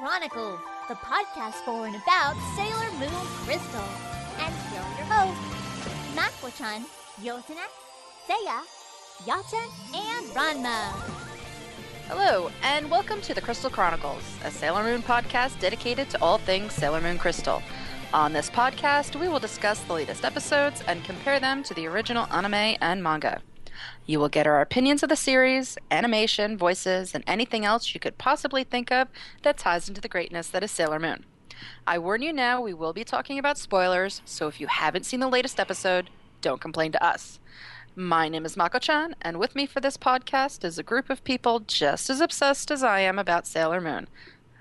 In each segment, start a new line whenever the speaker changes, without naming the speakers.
Chronicles, the podcast for and about Sailor Moon Crystal. And here are your hosts, Mako-chan, Yotana, Seiya, Yaten, and Ranma.
Hello, and welcome to the Crystal Chronicles, a Sailor Moon podcast dedicated to all things Sailor Moon Crystal. On this podcast, we will discuss the latest episodes and compare them to the original anime and manga. You will get our opinions of the series, animation, voices, and anything else you could possibly think of that ties into the greatness that is Sailor Moon. I warn you now, we will be talking about spoilers, so if you haven't seen the latest episode, don't complain to us. My name is Mako chan, and with me for this podcast is a group of people just as obsessed as I am about Sailor Moon.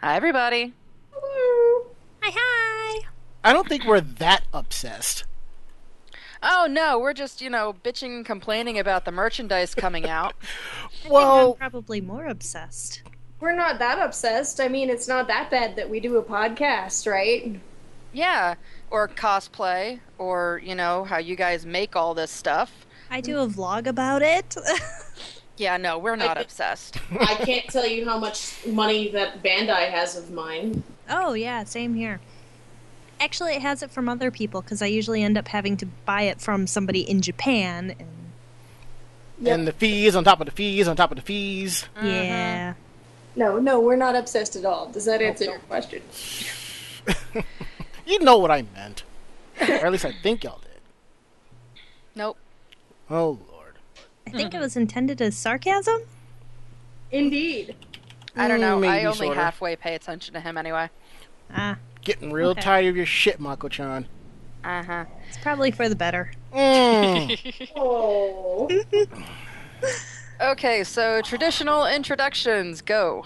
Hi, everybody. Hello.
Hi,
hi.
I don't think we're that obsessed.
Oh no, we're just, you know, bitching and complaining about the merchandise coming out.
well,
probably more obsessed.
We're not that obsessed. I mean, it's not that bad that we do a podcast, right?
Yeah, or cosplay, or, you know, how you guys make all this stuff.
I do a vlog about it.
yeah, no, we're not
I,
obsessed.
I can't tell you how much money that Bandai has of mine.
Oh, yeah, same here. Actually, it has it from other people because I usually end up having to buy it from somebody in Japan. And,
yep. and the fees on top of the fees on top of the fees.
Yeah.
No, no, we're not obsessed at all. Does that answer your question?
you know what I meant. or at least I think y'all did.
Nope.
Oh, Lord.
I think it was intended as sarcasm?
Indeed.
I don't know.
Mm, Maybe,
I only
sorta.
halfway pay attention to him anyway.
Ah.
Getting real
Okay.
tired of your shit, Mako-chan.
Uh huh.
It's probably for the better.
Mm.
Oh.
Okay, so traditional introductions, go.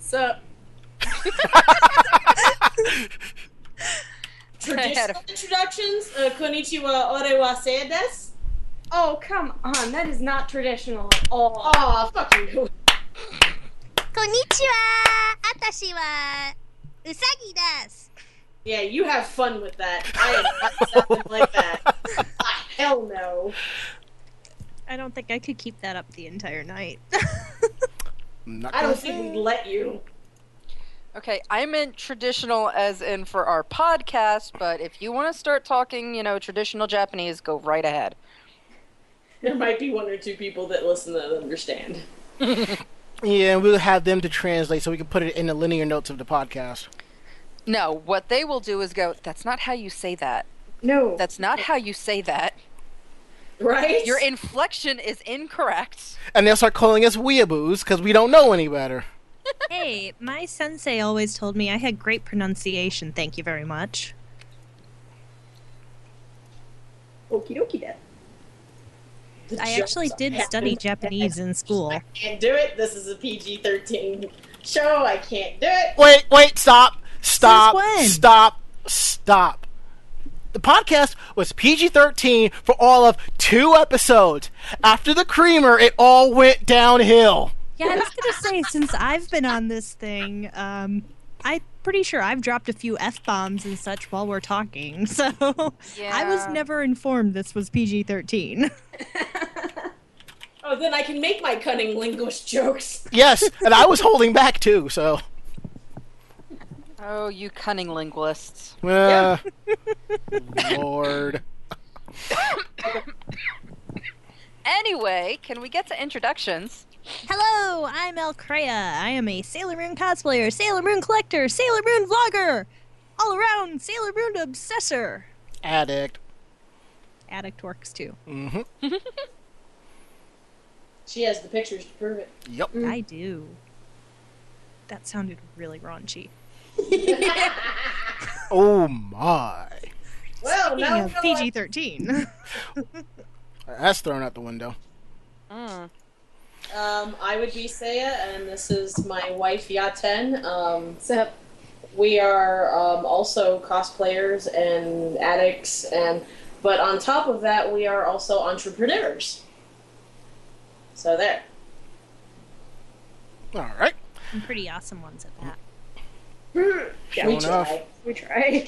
so,
I had a-
traditional introductions. Uh, konnichiwa, ore wa sei desu. Oh, come on. That is not traditional at all. Aw, fuck you.
Konnichiwa! Atashi wa Usagi does.
Yeah, you have fun with that. I am not something like that. Ah, hell no.
I don't think I could keep that up the entire night.
I'm not
I don't think we'd let you.
Okay, I meant traditional as in for our podcast, but if you want to start talking, you know, traditional Japanese, go right ahead.
There might be one or two people that listen that understand.
Yeah, and we'll have them to translate so we can put it in the linear notes of the podcast.
No, what they will do is go, that's not how you say that.
No.
That's not how you say that.
right?
Your inflection is incorrect.
And they'll start calling us weeaboos because we don't know any better.
hey, my sensei always told me I had great pronunciation. Thank you very much.
Okie dokie then. The
I actually did
I
study. Japanese in school.
I can't do it. This is a PG 13 show. I can't do it.
Wait, wait, stop, stop,
when?
stop, stop. The podcast was PG 13 for all of two episodes. After the creamer, it all went downhill.
Yeah, I was gonna say since I've been on this thing, um, I'm pretty sure I've dropped a few f bombs and such while we're talking. So I was never informed this was PG-13.
Oh, then I can make my cunning linguist jokes.
Yes, and I was holding back too, so.
Oh, you cunning linguists.
Uh, Lord.
Anyway, can we get to introductions?
Hello, I'm Alkrea. I am a Sailor Moon cosplayer, Sailor Moon collector, Sailor Moon vlogger, all around Sailor Moon obsessor.
Addict.
Addict works too.
hmm
She has the pictures to prove it.
Yep.
I do. That sounded really raunchy.
Oh my.
well,
Speaking
now
of
we know
PG-13.
That's thrown out the window.
Mm.
What- Um, I would be Seiya, and this is my wife Yaten. Um, so we are um, also cosplayers and addicts, and but on top of that, we are also entrepreneurs. So there.
All right.
Some pretty awesome ones at that.
Yeah, we
Sure enough.
try. We try.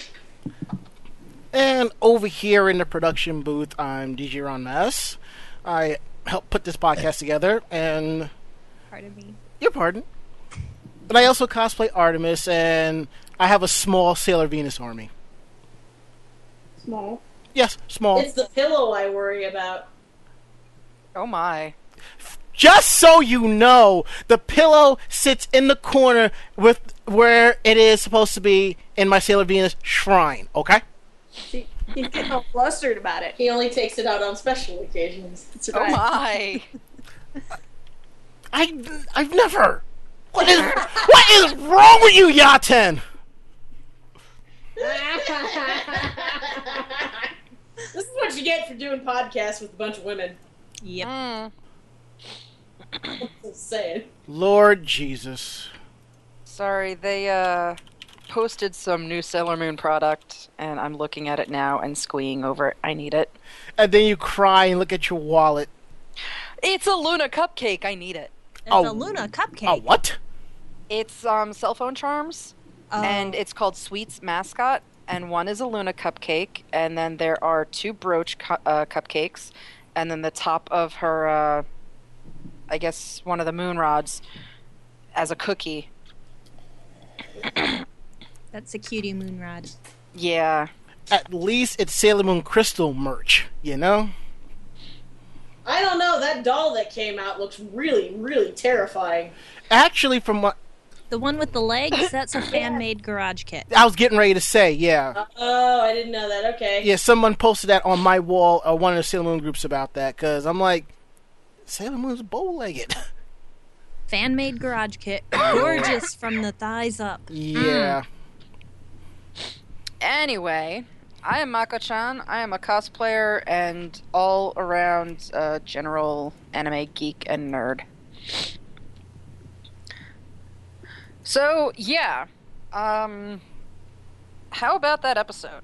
And over here in the production booth, I'm DJ Ron Mess. I helped put this podcast together, and
Pardon me.
your pardon. But I also cosplay Artemis, and I have a small Sailor Venus army.
Small.
Yes, small.
It's the pillow I worry about.
Oh my.
Just so you know, the pillow sits in the corner with where it is supposed to be in my Sailor Venus shrine. Okay.
She, he's getting all flustered about it.
He only takes it out on special occasions.
That's
Oh my.
I I've never. What is what is wrong with you, Yaten?
this is what you get for doing podcasts with a bunch of women.
Yep.
Mm.
Just saying.
Lord Jesus.
Sorry, they uh posted some new Sailor Moon product, and I'm looking at it now and squeeing over it. I need it.
And then you cry and look at your wallet.
It's a Luna cupcake. I need it.
It's
Oh.
a Luna cupcake.
Oh, what?
It's um cell phone charms,
Oh.
and it's called Sweets Mascot. And one is a Luna cupcake, and then there are two brooch cu- uh, cupcakes, and then the top of her, uh, I guess one of the moon rods, as a cookie.
That's a cutie moonrod.
Yeah,
At least it's Sailor Moon Crystal merch, you know?
I don't know. That doll that came out looks really, really terrifying.
Actually, from what
The one with the legs, that's a fan made garage kit.
I was getting ready to say, yeah.
Oh, I didn't know that. Okay.
Yeah, someone posted that on my wall, or one of the Sailor Moon groups about that, because I'm like, Sailor Moon's bow legged.
Fan made garage kit. Gorgeous from the thighs up.
yeah. Mm.
Anyway, I am Mako-chan. I am a cosplayer and all around uh, general anime geek and nerd. So yeah, um, how about that episode?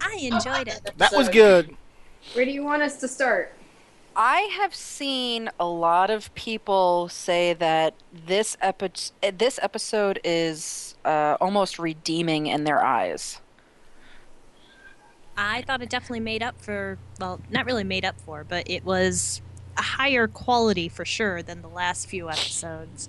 I enjoyed it.
That was good.
Where do you want us to start?
I have seen a lot of people say that this epi- this episode is uh, almost redeeming in their eyes.
I thought it definitely made up for, well, not really made up for, but it was a higher quality for sure than the last few episodes.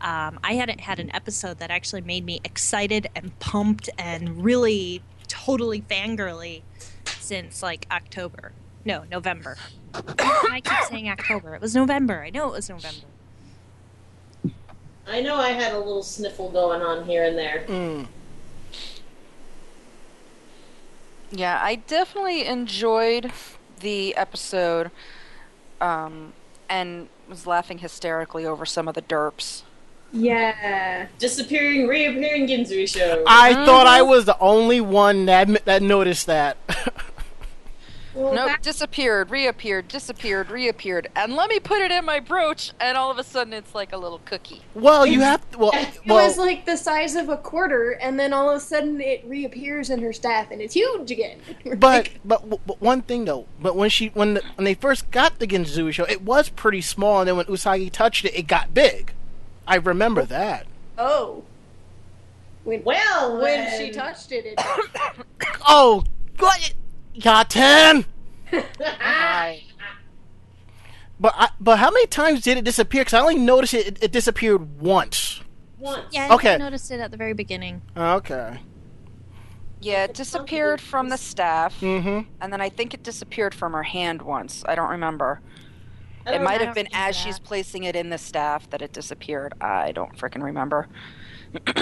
Um, I hadn't had an episode that actually made me excited and pumped and really totally fangirly since like October. No, November. I keep saying October. It was November. I know it was November.
I know I had a little sniffle going on here and there.
Mm.
Yeah, I definitely enjoyed the episode, um, and was laughing hysterically over some of the derps.
Yeah.
Disappearing, reappearing Ginzuishou.
I thought I was the only one that that noticed that.
Well,
Nope,
that-
disappeared, reappeared, disappeared, reappeared, and let me put it in my brooch, and all of a sudden it's like a little cookie.
well, you have well,
it
well,
was like the size of a quarter, and then all of a sudden it reappears in her staff, and it's huge again.
but, but but one thing though, but when she when the, when they first got the Ginzuishou, it was pretty small, and then when Usagi touched it, it got big. I remember that.
oh, when
well,
when
when
she touched it, it
Oh, what? Yaten!
ten.
But I, but how many times did it disappear? Because I only noticed it, it, it disappeared once.
once.
Yeah, I
Okay.
noticed it at the very beginning.
Okay.
Yeah, it disappeared from the staff,
Mm-hmm.
and then I think it disappeared from her hand once. I don't remember.
I
It
don't
might have been
remember
as she's placing it in the staff that it disappeared. I don't freaking remember.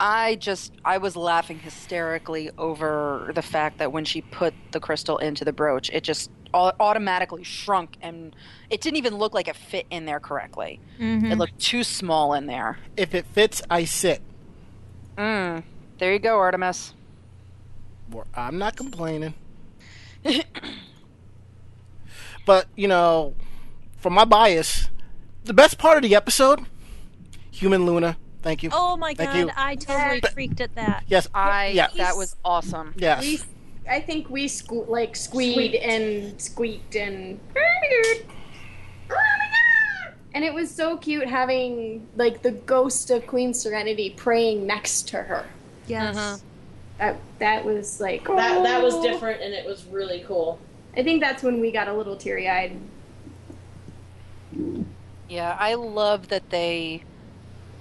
I just I was laughing hysterically over the fact that when she put the crystal into the brooch, it just automatically shrunk and it didn't even look like it fit in there correctly.
Mm-hmm.
It looked too small in there.
If it fits, I sit.
Mm. There you go, Artemis.
Well, I'm not complaining. but you know, from my bias, the best part of the episode, Human Luna. Thank you.
Oh my
Thank
god,
you.
I totally freaked at that.
Yes.
I
Yeah.
that was awesome.
Yes.
we, I think we sque- like squeed
Squeaked.
and squeaked and and it was so cute having like the ghost of Queen Serenity praying next to her.
Yes.
Uh-huh.
That that was like
That that was
oh.
different, and it was really cool.
I think that's when we got a little teary eyed.
Yeah, I love that they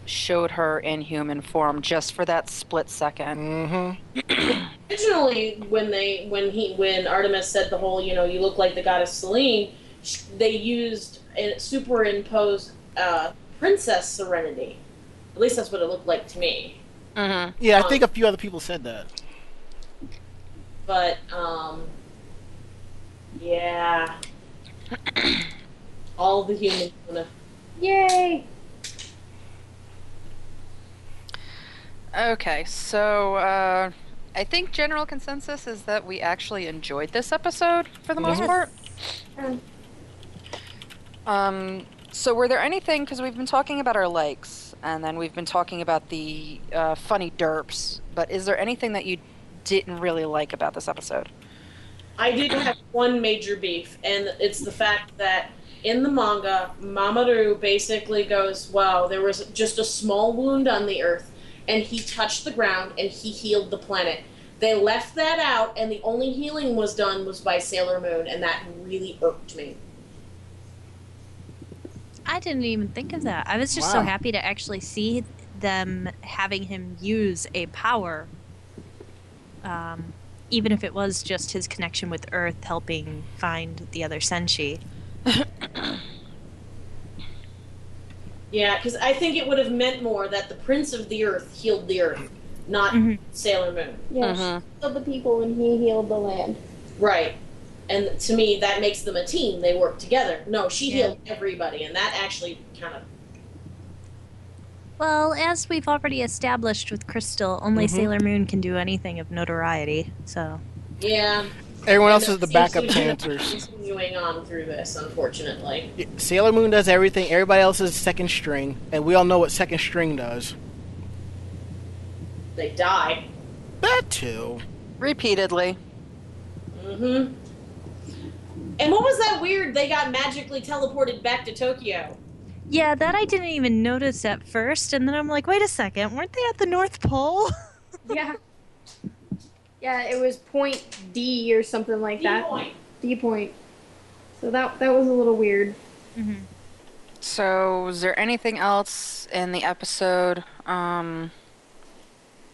showed her in human form just for that split 2nd
Mm-hmm.
Originally, when they when he when Artemis said the whole you know you look like the goddess Selene, they used a superimposed uh, Princess Serenity. At least that's what it looked like to me.
Mm-hmm.
Yeah, I think a few other people said that.
But um, yeah, all the humans gonna
Yay!
Okay, so uh, I think general consensus is that we actually enjoyed this episode for the most
Yes.
part.
Um,
Um, so were there anything because we've been talking about our likes and then we've been talking about the uh, funny derps, but is there anything that you didn't really like about this episode?
I did have one major beef, and it's the fact that in the manga, Mamoru basically goes, Wow, there was just a small wound on the earth, and he touched the ground and he healed the planet. They left that out, and the only healing was done was by Sailor Moon, and that really irked me.
I didn't even think of that. I was just so happy to actually see them having him use a power, um, even if it was just his connection with Earth helping find the other Senshi.
Yeah, because I think it would have meant more that the Prince of the Earth healed the Earth, not
Mhm.
Sailor Moon.
yeah,
Mhm.
she healed the people and he healed the land.
Right. And to me, that makes them a team. They work together. No, she
Yeah.
healed everybody, and that actually kind of.
Well, as we've already established with Crystal, only
Mhm.
Sailor Moon can do anything of notoriety. So,
Yeah.
Everyone else is the backup
seems
dancers.
Continuing on through this, unfortunately.
Sailor Moon does everything. Everybody else is second string, and we all know what second string does.
They die.
That too.
Repeatedly.
Mm-hmm. And what was that weird? They got magically teleported back to Tokyo.
yeah, that I didn't even notice at first, and then I'm like, wait a second, weren't they at the North Pole?
Yeah. Yeah, it was point D or something like that.
point.
D point. So that that was a little weird.
mm-hmm.
So, was there anything else in the episode um,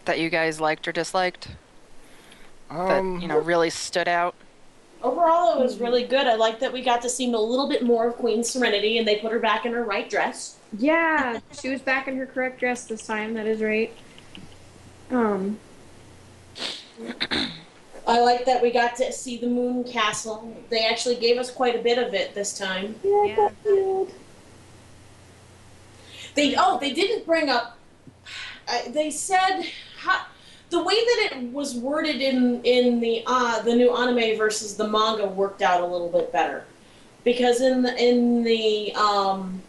that you guys liked or disliked that
Um,
you know really stood out?
Overall, it was really good. I like that we got to see a little bit more of Queen Serenity, and they put her back in her right dress.
Yeah, she was back in her correct dress this time. That is right. Um.
I like that we got to see the Moon Castle. They actually gave us quite a bit of it this time.
Yeah,
Yeah.
They oh they didn't bring up. Uh, they said how, the way that it was worded in in the uh, the new anime versus the manga worked out a little bit better, because in the in the um,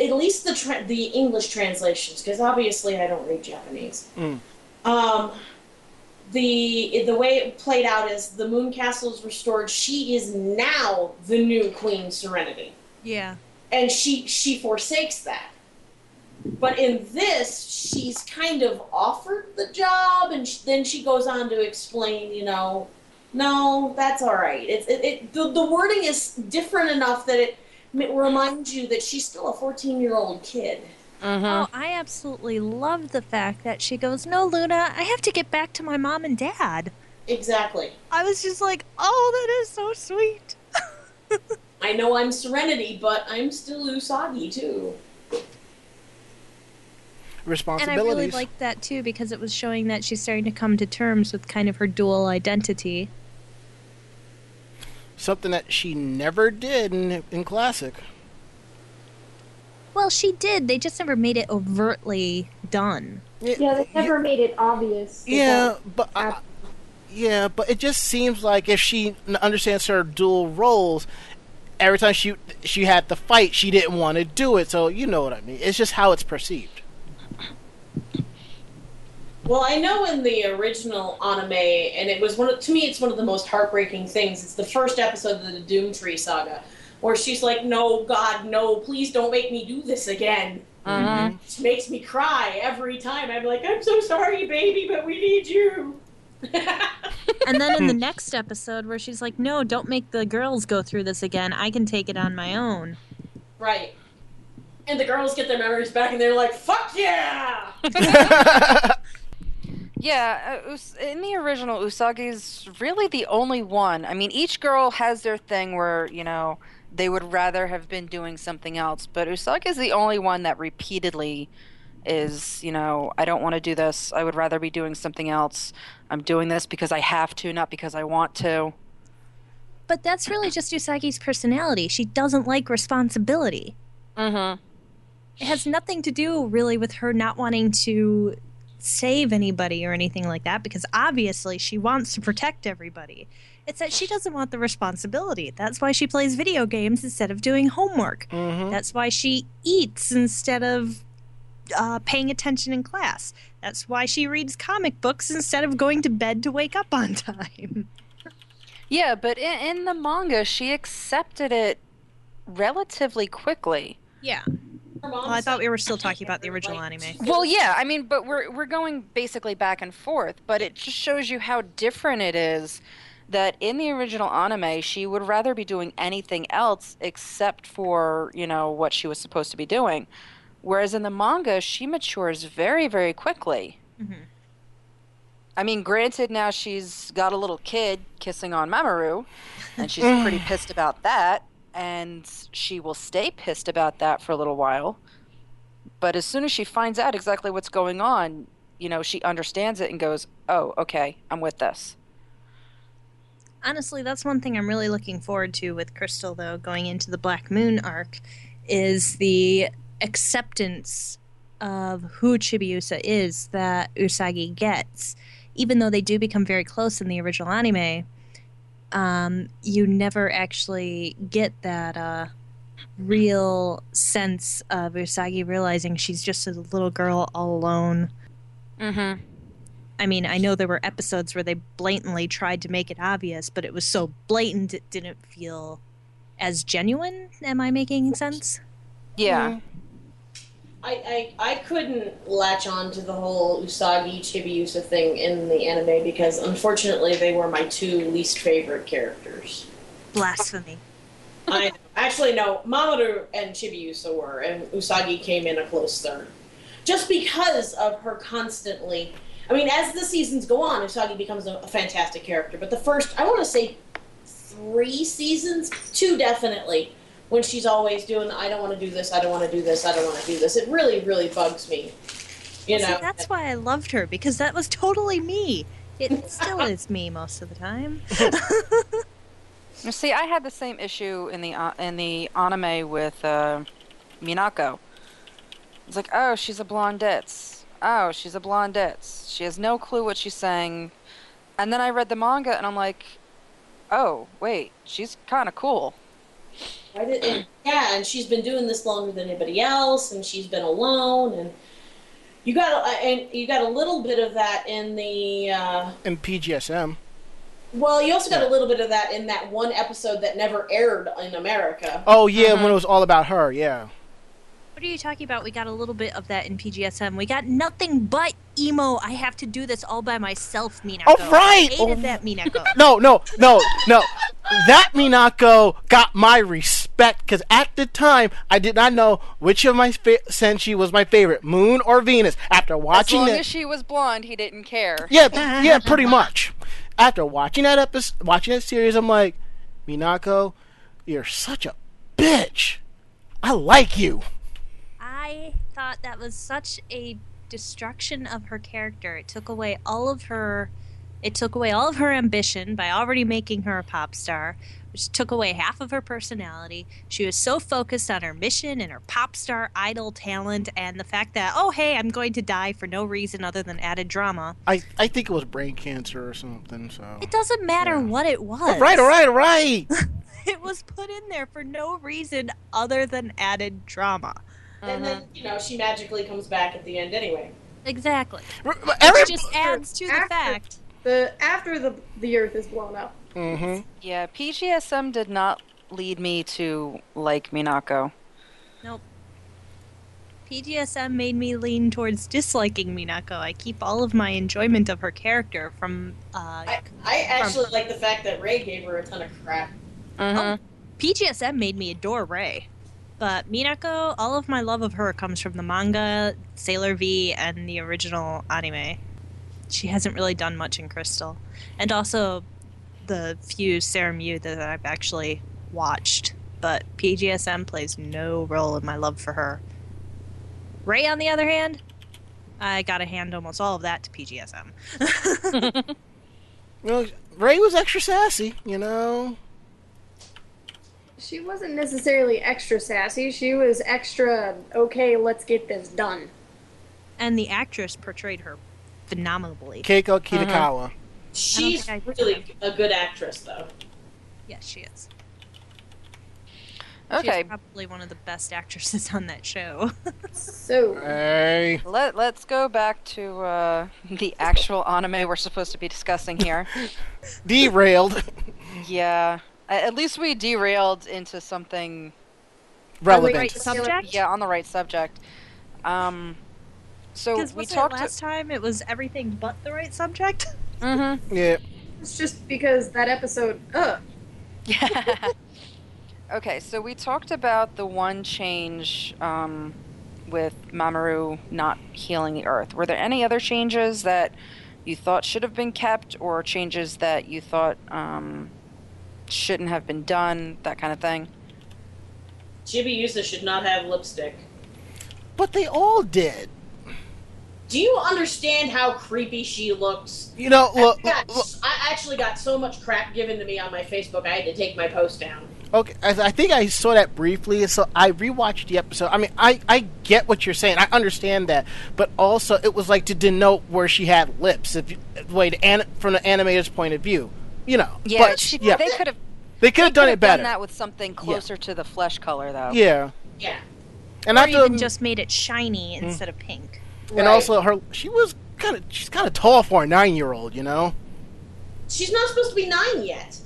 at least the tra- the English translations because obviously I don't read Japanese.
Mm.
Um, the the way it played out is the Moon Castle is restored. She is now the new Queen Serenity
Yeah.
and she she forsakes that. But in this, she's kind of offered the job, and sh- then she goes on to explain, you know, no, that's all right. It's it, it the, the wording is different enough that it, it reminds you that she's still a fourteen year old kid.
Mm-hmm.
Oh, I absolutely love the fact that she goes, No, Luna, I have to get back to my mom and dad.
Exactly.
I was just like, Oh, that is so sweet.
I know I'm Serenity, but I'm still Usagi too. Responsibilities.
And I really liked that too because it was showing that she's starting to come to terms with kind of her dual identity.
Something that she never did in, in classic.
Well, she did. They just never made it overtly done.
Yeah, they never made it obvious.
Yeah, but uh,
I,
yeah, but it just seems like if she understands her dual roles, every time she she had to fight, she didn't want to do it. So you know what I mean. It's just how it's perceived.
Well, I know in the original anime, and it was one of, to me, it's one of the most heartbreaking things. It's the first episode of the Doom Tree saga, where she's like, "No, God, no, please don't make me do this again."
Mm-hmm.
It makes me cry every time. I'm like, "I'm so sorry, baby, but we need you."
And then in the next episode, where she's like, No, don't make the girls go through this again. I can take it on my own.
right. And the girls get their memories back, and they're like, "Fuck yeah!"
Yeah, uh, Us- in the original, Usagi's really the only one. I mean, each girl has their thing where, you know, they would rather have been doing something else, but Usagi Usagi's the only one that repeatedly is, you know, I don't want to do this. I would rather be doing something else. I'm doing this because I have to, not because I want to.
But that's really just Usagi's personality. She doesn't like responsibility.
Mm-hmm.
It has nothing to do really with her not wanting to save anybody or anything like that because obviously she wants to protect everybody. It's that she doesn't want the responsibility. That's why she plays video games instead of doing homework.
Mhm.
That's why she eats instead of uh, paying attention in class. That's why she reads comic books instead of going to bed to wake up on time.
Yeah, but in, in the manga, she accepted it relatively quickly.
Yeah. Well, I thought we were still talking about the original anime.
Well, yeah, I mean, but we're we're going basically back and forth, but it just shows you how different it is that in the original anime, she would rather be doing anything else except for, you know, what she was supposed to be doing. Whereas in the manga, she matures very, very quickly.
Mhm.
I mean, granted, now she's got a little kid kissing on Mamoru, and she's pretty pissed about that, and she will stay pissed about that for a little while. But as soon as she finds out exactly what's going on, you know, she understands it and goes, "Oh, okay, I'm with this."
Honestly that's one thing i'm really looking forward to with crystal though going into the black moon arc is the acceptance of who chibiusa is that usagi gets even though they do become very close in the original anime um, you never actually get that uh, real sense of usagi realizing she's just a little girl all alone
Mm-hmm.
I mean, I know there were episodes where they blatantly tried to make it obvious, but it was so blatant it didn't feel as genuine. Am I making sense?
Yeah. Mm-hmm.
I, I, I couldn't latch on to the whole Usagi Chibiusa thing in the anime because unfortunately they were my two least favorite characters.
Blasphemy.
I actually no, Mamoru and Chibiusa were, and Usagi came in a close third. Just because of her constantly I mean, as the seasons go on, Usagi becomes a, a fantastic character. But the first I wanna say three seasons, two definitely, when she's always doing I don't want to do this, I don't want to do this, I don't want to do this. It really, really bugs me. You
See,
know,
that's why I loved her because that was totally me. It still is me most of the time.
You See, I had the same issue in the uh, in the anime with uh, Minako. It's like, oh, she's a blondette. Oh, she's a blondette. She has no clue what she's saying. And then I read the manga, and I'm like, oh, wait, she's kind of cool.
I did, and, yeah, and she's been doing this longer than anybody else, and she's been alone, and you got a, and you got a little bit of that in the. Uh,
in PGSM.
well, you also got a little bit of that in that one episode that never aired in America.
Oh yeah, when it was all about her. Yeah.
What are you talking about? We got a little bit of that in PGSM. We got nothing but emo. I have to do this all by myself, Minako.
Oh, right!
I hated
Oh.
that Minako.
No, no, no, no. That Minako got my respect because at the time I did not know which of my fa- senshi was my favorite, Moon or Venus. After watching,
As
watching
long
it,
as she was blonde, he didn't care.
yeah, yeah, pretty much. After watching that episode, watching that series, I'm like, Minako, you're such a bitch. I like you.
I thought that was such a destruction of her character. It took away all of her it took away all of her ambition by already making her a pop star, which took away half of her personality. She was so focused on her mission and her pop star idol talent and the fact that, oh hey, I'm going to die for no reason other than added drama.
I, I think it was brain cancer or something. So.
It doesn't matter
Yeah.
what it was.
All right, all right, all right.
It was put in there for no reason other than added drama.
And then you know she magically comes back at the end anyway.
Exactly.
Every,
It just adds to the
After-
fact.
The after the the Earth is blown up.
Mm-hmm.
Yeah, PGSM did not lead me to like Minako.
Nope. PGSM made me lean towards disliking Minako. I keep all of my enjoyment of her character from uh,
I, I actually like the fact that Rei gave her a ton of crap.
Mm-hmm.
PGSM made me adore Rei. But Minako, all of my love of her comes from the manga, Sailor V, and the original anime. She hasn't really done much in Crystal. And also the few SeraMyu that I've actually watched. But PGSM plays no role in my love for her. Rei, on the other hand, I gotta hand almost all of that to PGSM.
well, Rei was extra sassy, you know.
She wasn't necessarily extra sassy. She was extra, okay, let's get this done.
and the actress portrayed her phenomenally.
Keiko Kitagawa.
She's
think I-
really a good actress, though.
Yes, she is.
Okay,
She's probably one of the best actresses on that show.
So,
Hey.
let let's go back to uh, the actual anime we're supposed to be discussing here.
Derailed.
yeah, A- at least we derailed into something.
Relevant.
right subject?
Yeah, on the right subject. Um, so
Because
we talked.
it last time it was everything but the right subject?
mm-hmm.
Yeah.
it's just because that episode, ugh.
Yeah. okay, so we talked about the one change um, with Mamoru not healing the Earth. Were there any other changes that you thought should have been kept, or changes that you thought um, shouldn't have been done? That kind of thing.
Chibiusa should not have lipstick.
But they all did.
Do you understand how creepy she looks?
You know, look,
I, got-
look,
I actually got so much crap given to me on my Facebook, I had to take my post down.
okay, I, I think I saw that briefly, so I rewatched the episode. I mean, I, I get what you're saying. I understand that, but also it was like to denote where she had lips, if you, the way the an, from the animator's point of view. You know,
Yeah,
but,
she,
yeah,
they could have
they could have done it better.
Done that with something closer to the flesh color, though.
yeah,
Yeah.
and
or
I
even just made it shiny mm-hmm. instead of pink.
and
Right.
also her, she was kind of, she's kind of tall for a nine year old. You know,
She's not supposed to be nine yet.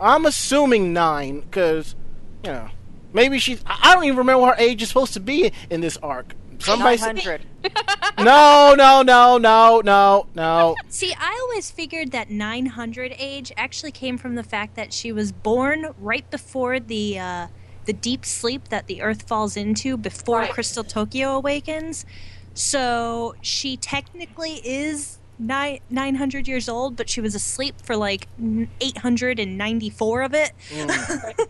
I'm assuming nine because, you know, maybe she's. I I don't even remember what her age is supposed to be in this arc. Somebody
Nine
said,
hundred.
no, no, no, no, no, no.
See, I always figured that 900 age actually came from the fact that she was born right before the uh, the deep sleep that the Earth falls into before
Right.
Crystal Tokyo awakens. So she technically is nine, 900 years old, but she was asleep for like 894 of it.
Mm.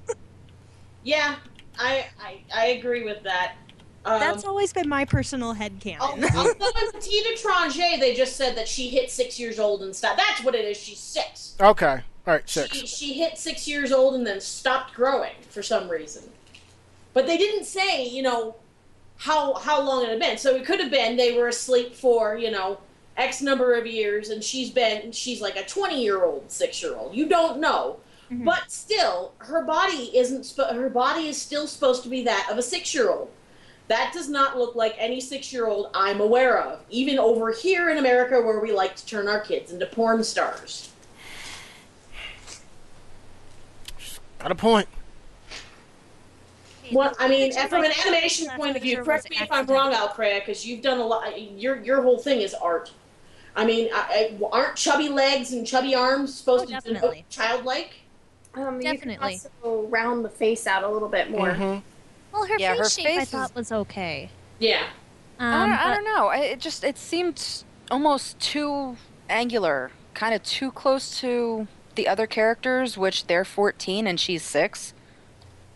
Yeah, I I, I agree with that. Um,
That's always been my personal headcanon.
although in Tina Tranche, they just said that she hit six years old and stopped. That's what it is. She's six.
Okay, all right, six.
She, she hit six years old and then stopped growing for some reason. But they didn't say, you know, how how long it had been. So it could have been they were asleep for, you know, X number of years and she's been she's like a 20 year old, six year old. You don't know.
Mhm.
But still, her body isn't her body is still supposed to be that of a six year old. That does not look like any six year old I'm aware of, even over here in America where we like to turn our kids into porn stars.
Got a point.
Well, I mean,
Picture
from an animation point of view, correct me if I'm wrong,
accidental.
Alkrea, because you've done a lot. Your your whole thing is art. I mean, I, I, aren't chubby legs and chubby arms supposed
Oh,
to be childlike?
Um,
Definitely.
You can also round the face out a little bit more.
Mhm.
Well, her
Yeah,
face
her
shape I
face
thought
is-
was okay.
Yeah.
Um,
I, don't, I don't know. It just it seemed almost too angular, kind of too close to the other characters, which they're 14 and she's six.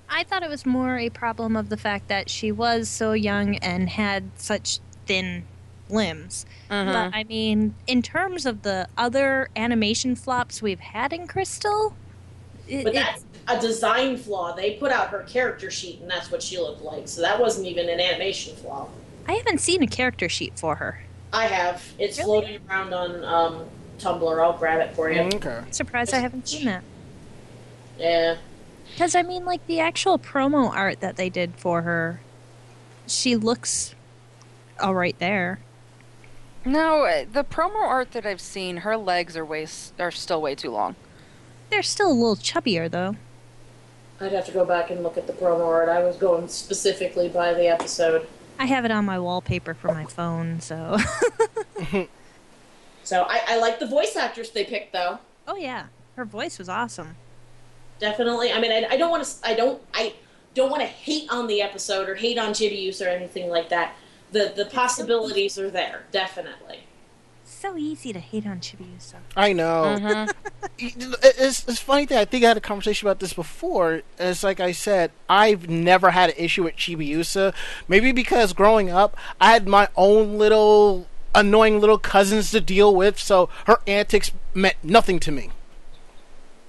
I thought it was more a problem of the fact that she was so young and had such thin limbs.
Mm-hmm.
But I mean, in terms of the other animation flops we've had in Crystal, it,
But that's a design flaw. They put out her character sheet, and that's what she looked like. So that wasn't even an animation flaw.
I haven't seen a character sheet for her.
I have. It's
Really?
floating around on um, Tumblr. I'll grab it for you.
Okay.
Surprised I haven't seen that.
Yeah.
Because I mean, like the actual promo art that they did for her, she looks all right there.
No, uh, the promo art that I've seen, her legs are way are still way too long.
They're still a little chubbier though.
I'd have to go back and look at the promo art. I was going specifically by the episode.
I have it on my wallpaper for my phone, so.
So I, I like the voice actress they picked, though.
oh yeah, her voice was awesome.
Definitely. I mean, I, I don't want to. I don't. I don't want to hate on the episode or hate on Chibiusa or anything like that. The the possibilities are there, definitely.
So easy to hate on Chibiusa.
I know.
Mhm.
It's, it's funny thing. I think I had a conversation about this before. It's like I said, I've never had an issue with Chibiusa. Maybe because growing up, I had my own little annoying little cousins to deal with, so her antics meant nothing to me.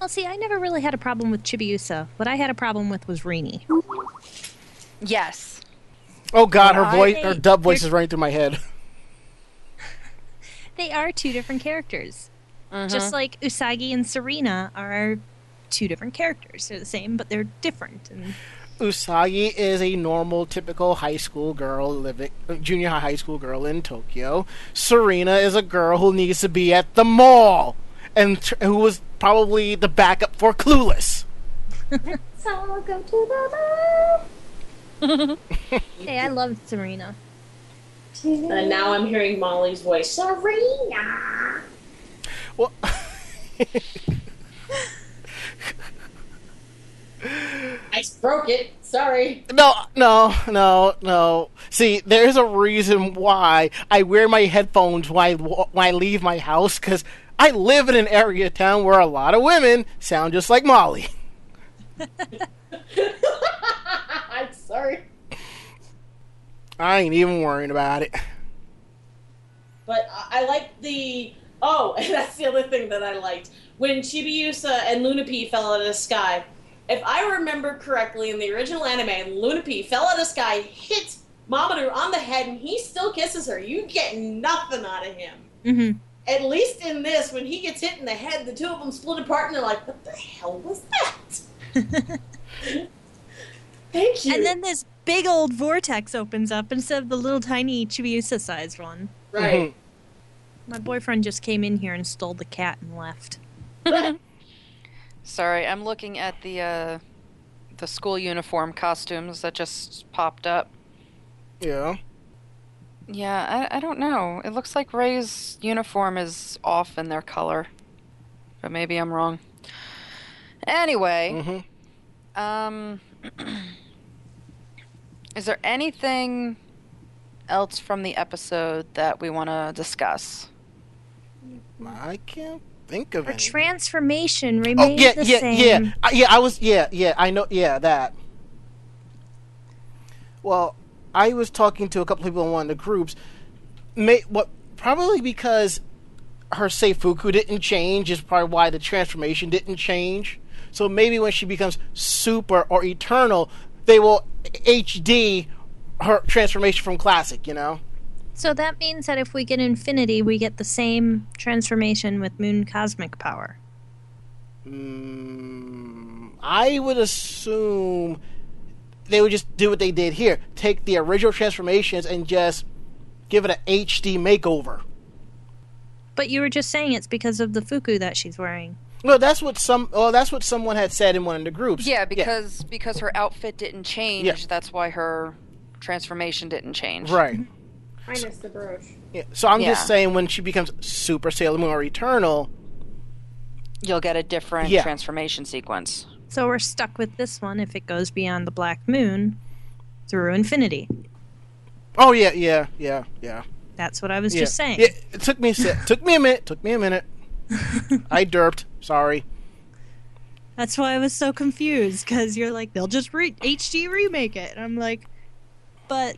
Well, see, I never really had a problem with Chibiusa. What I had a problem with was Rini.
Yes.
Oh God, her voice, her dub voice is running through my head.
They are two different characters.
Mhm.
Just like Usagi and Serena are two different characters. They're the same, but they're different. And
Usagi is a normal, typical high school girl living, junior high high school girl in Tokyo. Serena is a girl who needs to be at the mall, and tr- who was probably the backup for Clueless.
So I'll go to the mall.
hey, I love Serena.
And now I'm hearing Molly's voice. Serena.
Well,
I broke it. Sorry.
no, no, no, no. See, there's a reason why I wear my headphones when I, when I leave my house because I live in an area of town where a lot of women sound just like Molly.
I'm sorry.
I ain't even worrying about it.
But I I like the. Oh, and that's the other thing that I liked. When Chibiusa and Luna-P fell out of the sky. If I remember correctly, in the original anime, Luna-P fell out of the sky, hit Mamoru on the head, and he still kisses her. You get nothing out of him.
hmm
At least in this, when he gets hit in the head, the two of them split apart, and they're like, what the hell was that? Thank you.
And then this big old vortex opens up instead of the little tiny Chibiusa sized one.
right.
My boyfriend just came in here and stole the cat and left.
Sorry, I'm looking at the uh, the school uniform costumes that just popped up.
Yeah.
Yeah, I, I don't know. It looks like Rei's uniform is off in their color, but maybe I'm wrong. Anyway,
mm-hmm.
um, is there anything else from the episode that we want to discuss?
I can't think of
Her
it.
transformation
Oh
remains
yeah,
the
yeah,
same.
yeah, Uh, yeah. I was, yeah, yeah. I know, yeah, that. Well, I was talking to a couple people in one of the groups. May, what probably because her Seifuku didn't change is probably why the transformation didn't change. So maybe when she becomes super or eternal, they will HD her transformation from classic. You know.
So that means that if we get infinity, we get the same transformation with moon cosmic power.
Mm, I would assume they would just do what they did here: take the original transformations and just give it an HD makeover.
But you were just saying it's because of the fuku that she's wearing.
No, that's what some. Well, that's what someone had said in one of the groups.
Yeah, because because her outfit didn't change.
Yeah.
That's why her transformation didn't change.
right.
Minus the brooch.
Yeah. So I'm
Yeah.
just saying when she becomes Super Sailor Moon or Eternal,
You'll get a different
Yeah.
transformation sequence.
So we're stuck with this one if it goes beyond the black moon through infinity.
oh yeah, yeah, yeah, yeah.
That's what I was
yeah.
just saying.
Yeah, it took me a took me a minute. Took me a minute. I derped. Sorry.
That's why I was so confused because you're like, they'll just re- HD remake it. And I'm like, but,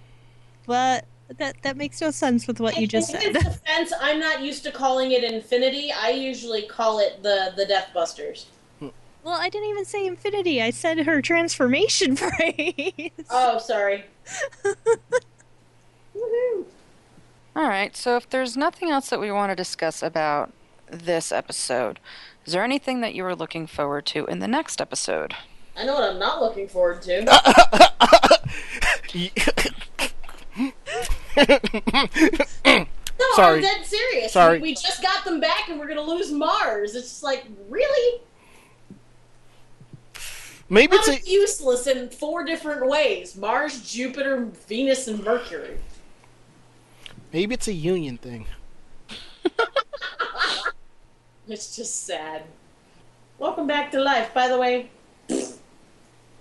but that that makes no sense with what you just
in
said.
his defense, I'm not used to calling it Infinity. I usually call it the the Death Busters.
well, I didn't even say infinity. I said her transformation phrase.
Oh, sorry.
Woohoo!
All right. So if there's nothing else that we want to discuss about this episode, is there anything that you were looking forward to in the next episode?
I know what I'm not looking forward to. No,
Sorry.
I'm dead serious.
Sorry.
We, just got them back and we're gonna lose Mars. It's just like, really?
Maybe
How
it's a,
useless in four different ways. Mars, Jupiter, Venus, and Mercury.
maybe it's a union thing.
It's just sad. Welcome back to life, by the way.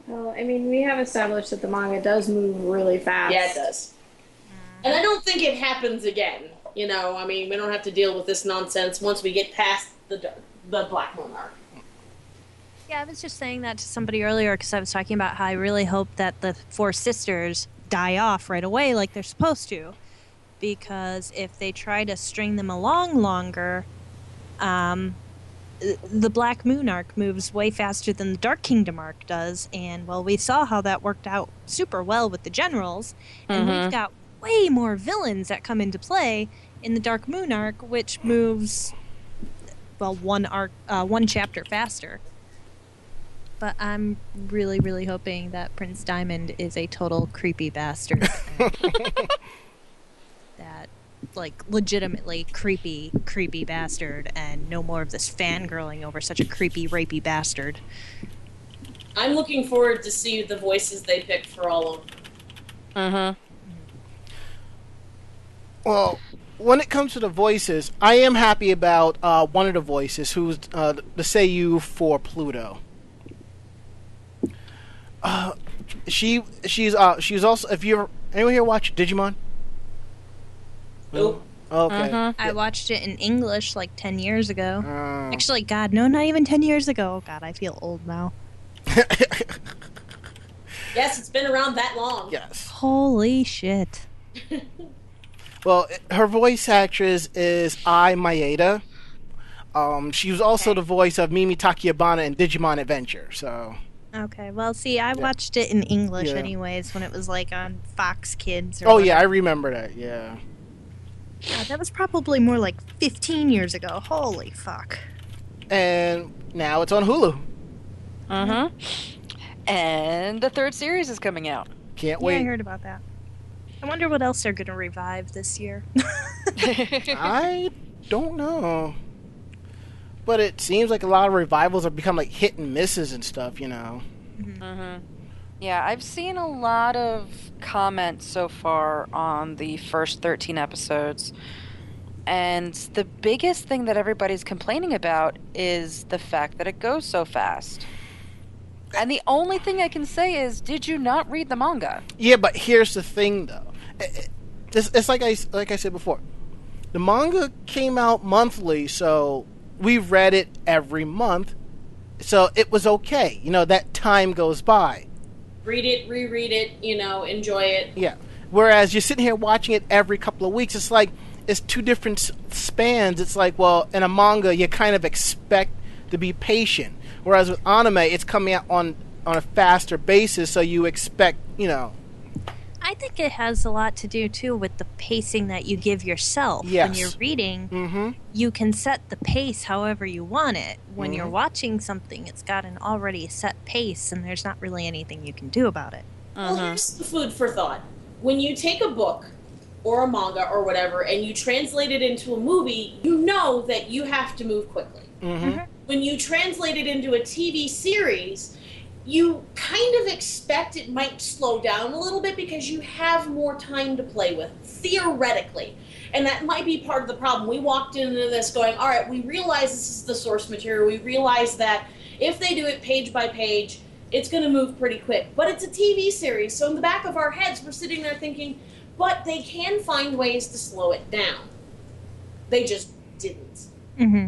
Well, I mean, we have established that the manga does move really fast.
Yeah, it does. And I don't think it happens again. You know, I mean, we don't have to deal with this nonsense once we get past the the Black Moon arc.
Yeah, I was just saying that to somebody earlier because I was talking about how I really hope that the four sisters die off right away like they're supposed to. Because if they try to string them along longer, um, the Black Moon arc moves way faster than the Dark Kingdom arc does. And, well, we saw how that worked out super well with the generals. And we've got way more villains that come into play in the Dark Moon arc, which moves, well, one arc, uh, one chapter faster. But I'm really, really hoping that Prince Diamond is a total creepy bastard. that, like, legitimately creepy, creepy bastard, and no more of this fangirling over such a creepy, rapey bastard.
I'm looking forward to see the voices they pick for all of them.
Mm-hmm.
Well, when it comes to the voices, I am happy about uh, one of the voices, who's uh, the Seiyu for Pluto. Uh, she she's uh she's also if you ever anyone here watch Digimon?
Nope.
Okay.
I watched it in English like 10 years ago.
Uh,
Actually, God, no, not even 10 years ago. Oh, God, I feel old now.
Yes, it's been around that long.
yes.
Holy shit.
Well, her voice actress is Ai Maeda. Um, she was also the voice of Mimi Takayabana in Digimon Adventure. So
Okay, well, see, I watched it in English
Yeah.
anyways when it was like on Fox Kids. Or
Oh yeah, I remember that. Yeah.
God, that was probably more like 15 years ago. Holy fuck.
And now it's on Hulu.
Uh huh. And the third series is coming out.
Can't
Yeah, I heard about that. I wonder what else they're going to revive this year.
I don't know. But it seems like a lot of revivals have become like hit and misses and stuff, you know.
Mm-hmm. Yeah, I've seen a lot of comments so far on the first 13 episodes. And the biggest thing that everybody's complaining about is the fact that it goes so fast. And the only thing I can say is, did you not read the manga?
Yeah, but here's the thing though. It- it- It's, it's like I like I said before. The manga came out monthly, so we read it every month. So it was okay. You know, that time goes by.
Read it, reread it, you know, enjoy it.
Yeah. Whereas you're sitting here watching it every couple of weeks, it's like it's two different spans. It's like, well, in a manga, you kind of expect to be patient, whereas with anime, it's coming out on on a faster basis, so you expect, you know,
I think it has a lot to do too with the pacing that you give yourself. When you're reading,
hmm
you can set the pace however you want it. When you're
Mhm.
watching something, it's got an already set pace, and there's not really anything you can do about it.
Well, here's the food for thought. When you take a book or a manga or whatever and you translate it into a movie, you know that you have to move quickly.
hmm
When you translate it into a TV series, you kind of expect it might slow down a little bit because you have more time to play with, theoretically. And that might be part of the problem. We walked into this going, all right, we realize this is the source material. We realize that if they do it page by page, it's going to move pretty quick. But it's a TV series, so in the back of our heads, we're sitting there thinking, but they can find ways to slow it down. They just didn't.
Mm-hmm.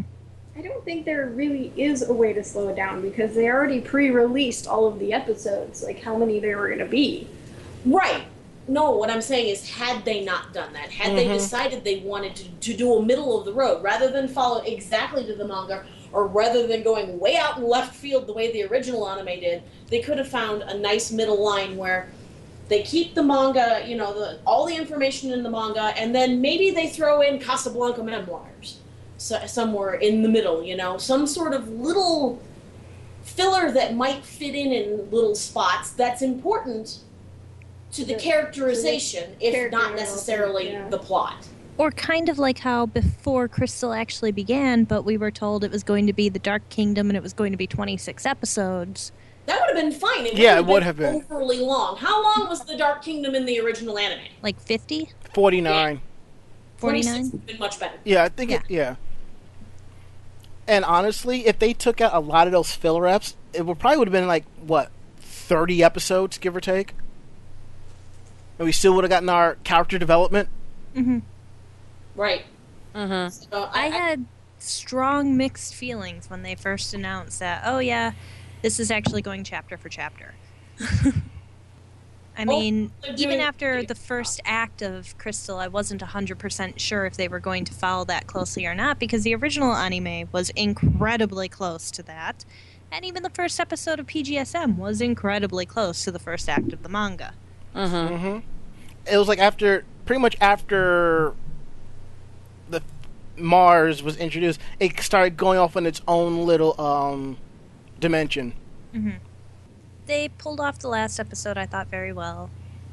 I don't think there really is a way to slow it down because they already pre-released all of the episodes, like how many there were going to be.
Right. No, what I'm saying is, had they not done that, had they
Mhm.
decided they wanted to, to do a middle of the road rather than follow exactly to the manga, or rather than going way out in left field the way the original anime did, they could have found a nice middle line where they keep the manga, you know, the, all the information in the manga, and then maybe they throw in Casablanca Memories so, somewhere in the middle, you know, some sort of little filler that might fit in in little spots that's important to the
The-
characterization, if
character
not necessarily
yeah.
the plot.
Or kind of like how before Crystal actually began, but we were told it was going to be the Dark Kingdom and it was going to be 26 episodes.
That would have been fine. It
Yeah,
wouldn't
it would have been.
overly long. How long was the Dark Kingdom in the original anime?
Like 50?
49.
26
49?
been much better.
Yeah, I think it. Yeah. And honestly, if they took out a lot of those filler reps, it would probably would have been like what thirty episodes, give or take, and we still would have gotten our character development. Mhm.
Right.
Mm-hmm.
So
I had strong mixed feelings when they first announced that, oh, yeah, this is actually going chapter for chapter. I mean,
they're
even after the first act of Crystal, I wasn't 100% sure if they were going to follow that closely or not because the original anime was incredibly close to that. And even the first episode of PGSM was incredibly close to the first act of the manga.
Mm-hmm.
hmm It was like after, pretty much after the Mars was introduced, it started going off on its own little um, dimension.
They pulled off the last episode, I thought, very well.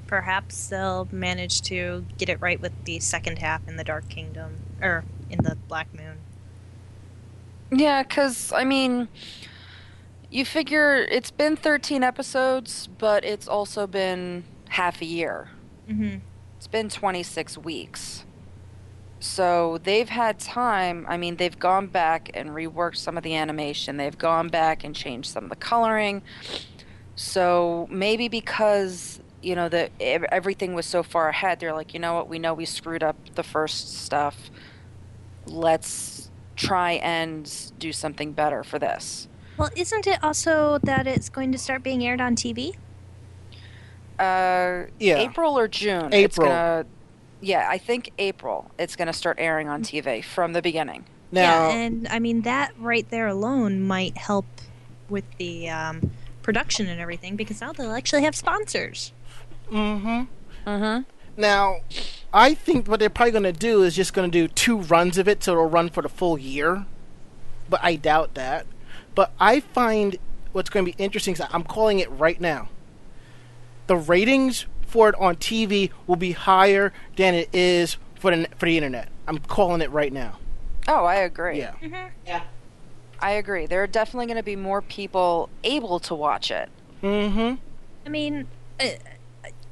Perhaps they'll manage to get it right with the second half in the Dark Kingdom, or in the Black Moon.
Yeah, because, I mean, you figure it's been 13 episodes, but it's also been half a year.
Mm-hmm.
It's been 26 weeks. So they've had time. I mean, they've gone back and reworked some of the animation. They've gone back and changed some of the coloring. So maybe because you know that everything was so far ahead, they're like, you know what? We know we screwed up the first stuff. Let's try and do something better for this.
Well, isn't it also that it's going to start being aired on TV?
Uh,
Yeah.
April or June. It's
April.
gonna, yeah, I think April. It's gonna start airing on TV from the beginning.
Now,
yeah, and I mean that right there alone might help with the um, production and everything because now they'll actually have sponsors.
hmm
Mm-hmm.
Now, I think what they're probably going to do is just going to do two runs of it, so it'll run for the full year. But I doubt that. But I find what's going to be interesting is I'm calling it right now. The ratings for it on TV will be higher than it is for the for the internet. I'm calling it right now.
Oh, I agree.
Yeah.
yeah.
I agree. There are definitely going to be more people able to watch it.
Mm-hmm.
I mean, I,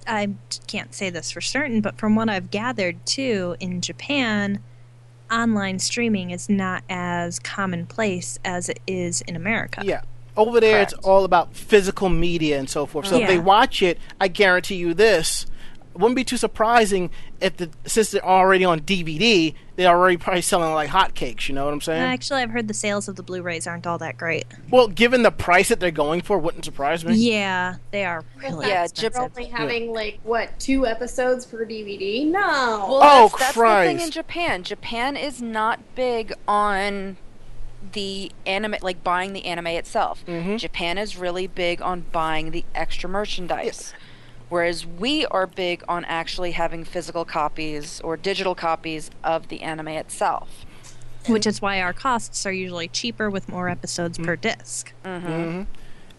I can't say this for certain, but from what I've gathered too, in Japan, online streaming is not as commonplace as it is in America.
Yeah. Over there, it's all about physical media and so forth. So if they watch it, I guarantee you this. It wouldn't be too surprising if the since they're already on DVD, they're already probably selling like hotcakes. You know what I'm saying?
Actually, I've heard the sales of the Blu-rays aren't all that great.
well, given the price that they're going for, wouldn't surprise me.
Yeah, they are really
Yeah,
expensive.
They're only having like what two episodes per DVD? No.
Well,
Oh,
that's, that's the thing in Japan. Japan is not big on the anime, like buying the anime itself.
Mhm.
Japan is really big on buying the extra merchandise. Whereas we are big on actually having physical copies or digital copies of the anime itself.
which is why our costs are usually cheaper with more episodes per disc.
Mm-hmm.
hmm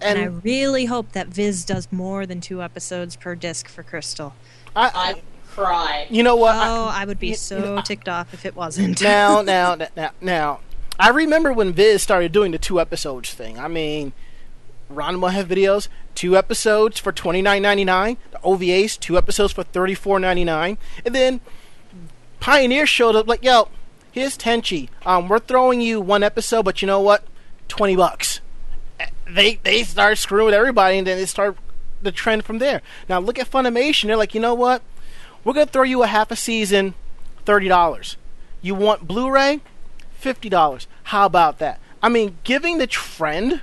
And, I really hope that Viz does more than two episodes per disc for Crystal.
I,
I cried.
you know what? I-
oh, I would be
you-
so
you know, I-
ticked off if it wasn't.
now, now, now, now, now, I remember when Viz started doing the two episodes thing. I mean, Ron will have videos, two episodes for twenty nine ninety nine. The OVAs, two episodes for thirty four ninety nine, and then Pioneer showed up like, "Yo, here's Tenchi. Um, we're throwing you one episode, but you know what? Twenty bucks." They they started screwing with everybody, and then they start the trend from there. Now look at Funimation. They're like, you know what? We're gonna throw you a half a season, thirty dollars. You want Blu-ray? Fifty dollars. How about that? I mean, giving the trend,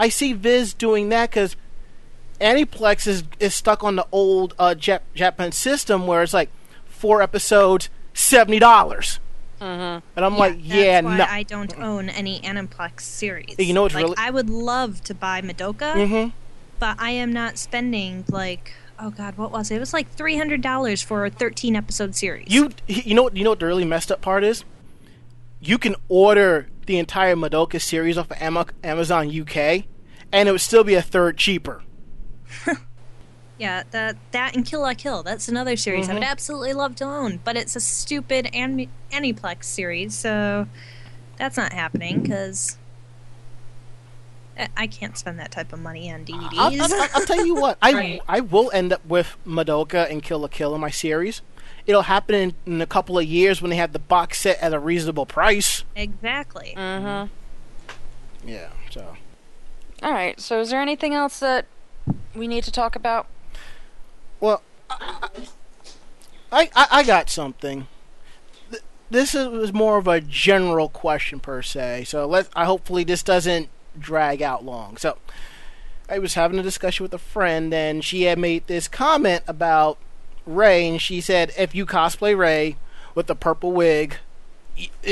I see Viz doing that because Aniplex is is stuck on the old uh, Jap- Japan system where it's like four episodes, seventy dollars.
Mm-hmm.
And I'm like, yeah,
that's why
no.
I don't own any Aniplex series.
You know what's
like,
really-
I would love to buy Madoka,
hmm
but I am not spending like oh god, what was it? It was like three hundred dollars for a thirteen episode series.
You you know what you know what the really messed up part is? You can order the entire Madoka series off of Amazon UK, and it would still be a third cheaper.
Yeah, that that and Kill La Kill. That's another series I would absolutely love to own, but it's a stupid Ani- Aniplex series, so that's not happening because I can't spend that type of money on DVDs.
I'll, I'll, I'll- I'll tell you what, I
Right.
I will end up with Madoka and Kill la Kill in my series. It'll happen in, in a couple of years when they have the box set at a reasonable price.
exactly.
Mm-hmm.
Yeah, so
All right. So, is there anything else that we need to talk about?
Well, I, I, I got something. This is more of a general question per se. So let I hopefully this doesn't drag out long. So I was having a discussion with a friend, and she had made this comment about Rei, and she said, "If you cosplay Rei with the purple wig."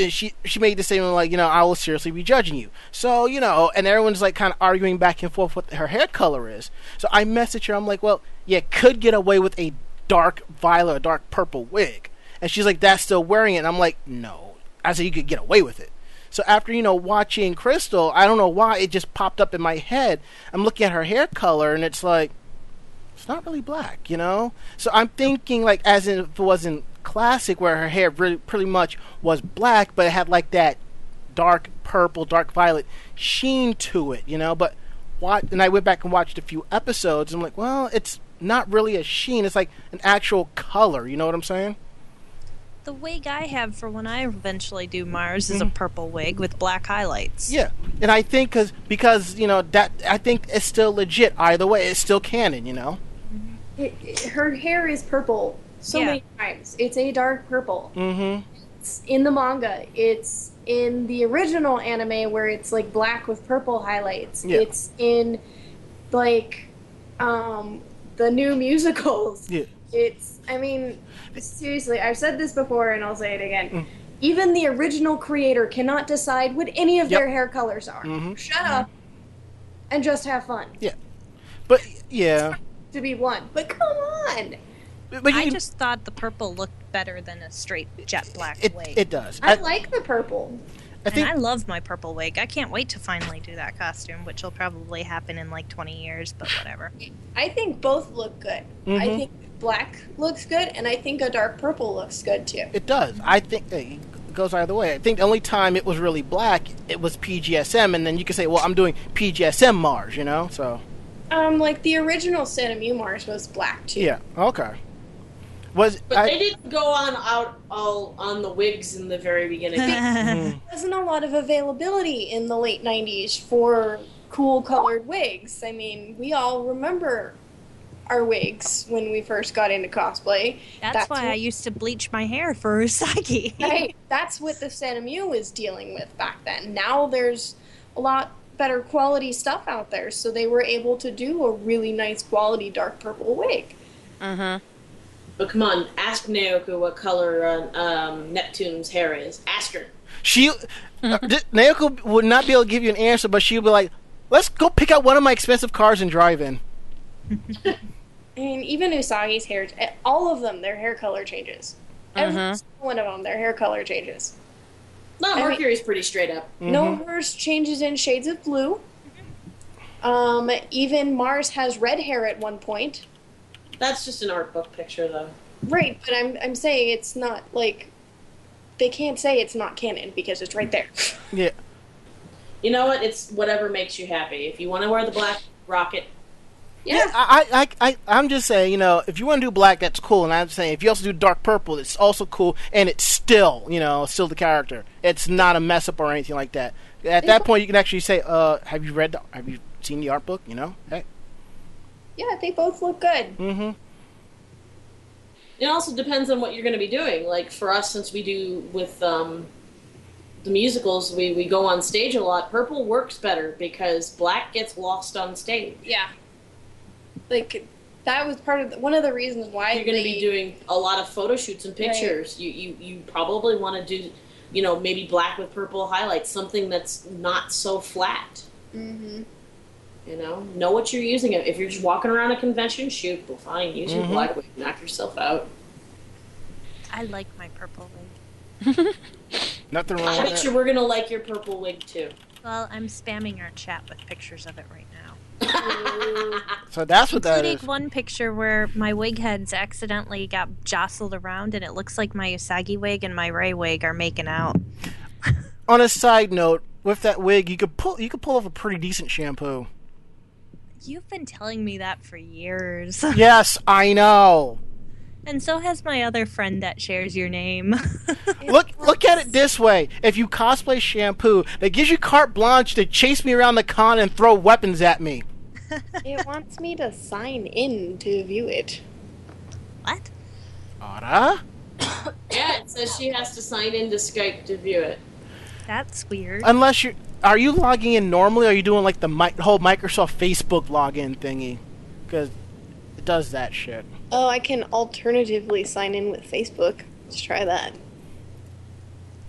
She she made the statement like you know I will seriously be judging you. So you know and everyone's like kind of arguing back and forth what her hair color is. So I message her. I'm like well yeah, could get away with a dark violet or dark purple wig. And she's like that's still wearing it. And I'm like no. I said you could get away with it. So after you know watching Crystal I don't know why it just popped up in my head. I'm looking at her hair color and it's like it's not really black, you know. So I'm thinking like as if it wasn't classic where her hair really pretty much was black, but it had like that dark purple, dark violet sheen to it, you know. But what? And I went back and watched a few episodes. And I'm like, well, it's not really a sheen. It's like an actual color. You know what I'm saying?
The wig I have for when I eventually do Mars is a mm-hmm. purple wig with black highlights.
Yeah. And I think cause, because you know that I think it's still legit either way. It's still canon, you know.
It, it- her hair is purple so
Yeah.
many times. It's a dark purple.
Mm-hmm.
It's in the manga. It's in the original anime where it's like black with purple highlights.
Yeah.
It's in like um the new musicals.
Yeah.
It's I mean seriously, I've said this before and I'll say it again.
Mm.
Even the original creator cannot decide what any of
Yep.
their hair colors are.
Mhm.
Shut up and just have fun. Yeah.
But yeah.
To be one. But come on.
But you
I
can-
just thought the purple looked better than a straight jet black
it,
wig.
it does.
I,
I,
like the purple.
I think
and I love my purple wig. I can't wait to finally do that costume, which will probably happen in like 20 years, but whatever.
I think both look good. I
Mhm.
think black looks good, and I think a dark purple looks good too.
It does. I think it goes either way. I think the only time it was really black, it was PGSM, and then you could say, well, I'm doing PGSM Mars, you know? So,
Um, like the original SeraMyu Mars was black too.
yeah, okay. Was
But
I,
they didn't go on out all on the wigs in the very beginning.
There wasn't a lot of availability in the late '90s for cool colored wigs. I mean, we all remember our wigs when we first got into cosplay.
That's,
That's
why
what-
I used to bleach my hair for Usagi.
Right. That's what the SeraMyu was dealing with back then. Now there's a lot better quality stuff out there, so they were able to do a really nice quality dark purple wig.
Mm-hmm.
But come on, ask Naoko what color uh, um, Neptune's hair is. Ask her.
she, uh, Naoko would not be able to give you an answer, but she would be like, let's go pick out one of my expensive cars and drive in.
And even Usagi's hair, eh, all of them, their hair color changes. Every
Mhm.
single one of them, their hair color changes.
No,
I mean-
Mercury's pretty straight up.
No
Mhm.
hers changes in shades of blue. Um, even Mars has red hair at one point.
That's just an art book picture, though.
Right, but I'm I'm saying it's not like they can't say it's not canon because it's right there.
Yeah.
You know what? It's whatever makes you happy. If you want to wear the black rocket,
Yeah, I, I, I, I'm just saying, you know, if you want to do black, that's cool. And I'm saying, if you also do dark purple, it's also cool, and it's still, you know, still the character. It's not a mess up or anything like that. At that point, you can actually say, uh, have you read, the, have you seen the art book? You know, hey,
yeah, they both look good.
mm-hmm.
it also depends on what you're going to be doing. Like for us, since we do with um, the musicals, we, we go on stage a lot. Purple works better because black gets lost on stage.
Yeah, like that was part of the, one of the reasons why
You're going to
they-
be doing a lot of photo shoots and pictures. You, you you probably want to do, you know, maybe black with purple highlights, something that's not so flat.
Mhm.
You know, know what you're using. it. If you're just walking around a convention, shoot, well, fine, use your
Mhm.
black wig, knock yourself out.
I like my purple wig.
nothing wrong
I
with
bet you we're gonna like your purple wig too.
Well, I'm spamming our chat with pictures of it right now.
So that's what that is.
Including
is.
one picture where my wig heads accidentally got jostled around and it looks like my Usagi wig and my Rei wig are making out.
On a side note, with that wig, you could pull, you could pull off a pretty decent Shampoo.
You've been telling me that for years.
yes, I know.
and so has my other friend that shares your name.
Look, look at it this way: if you cosplay Shampoo, that gives you carte blanche to chase me around the con and throw weapons at me.
it wants me to sign in to view it.
What?
Ara?
Yeah, it says she has to sign into Skype to view it.
That's weird.
Unless you are are you logging in normally? Or are you doing like the mi- whole Microsoft Facebook login thingy? Because it does that shit.
Oh, I can alternatively sign in with Facebook. Let's try that.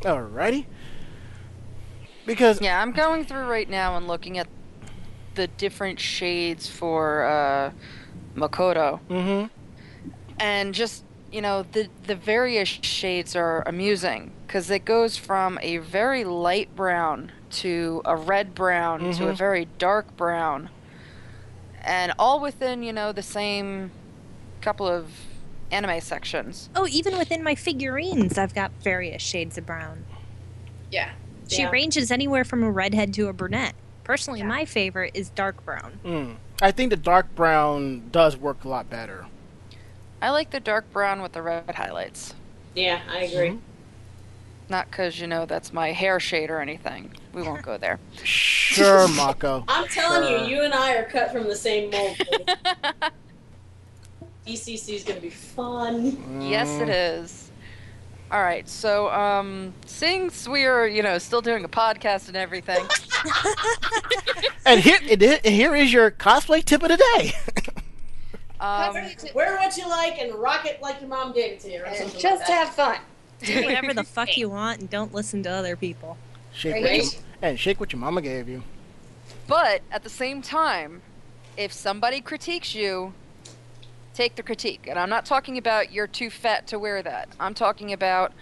Alrighty. Because
Yeah, I'm going through right now and looking at the different shades for uh, Makoto,
Mm-hmm.
and just you know the the various shades are amusing because it goes from a very light brown to a red brown to a
Mhm.
very dark brown, and all within you know the same couple of anime sections.
Oh, even within my figurines, I've got various shades of brown.
Yeah.
She
Yeah.
ranges anywhere from a redhead to a brunette. Personally, my favorite is dark brown.
mm, I think the dark brown does work a lot better.
I like the dark brown with the red highlights.
Yeah, I agree.
Mhm.
Not because, you know, that's my hair shade or anything. We won't go there.
Sure, Mako.
I'm telling
Sure.
you, you and I are cut from the same mold. DCC is going to be fun.
yes, it is. All right, so um, since we're, you know, still doing a podcast and everything,
And here, it is, and here is your cosplay tip of the day.
Um,
Wear what you like and rock it like your mom gave it to you. Or
just
like
have fun.
Do whatever the fuck you want and don't listen to other people.
shake
Right.
what your, and shake what your mama gave you.
but at the same time, if somebody critiques you, take the critique. And I'm not talking about you're too fat to wear that. I'm talking about,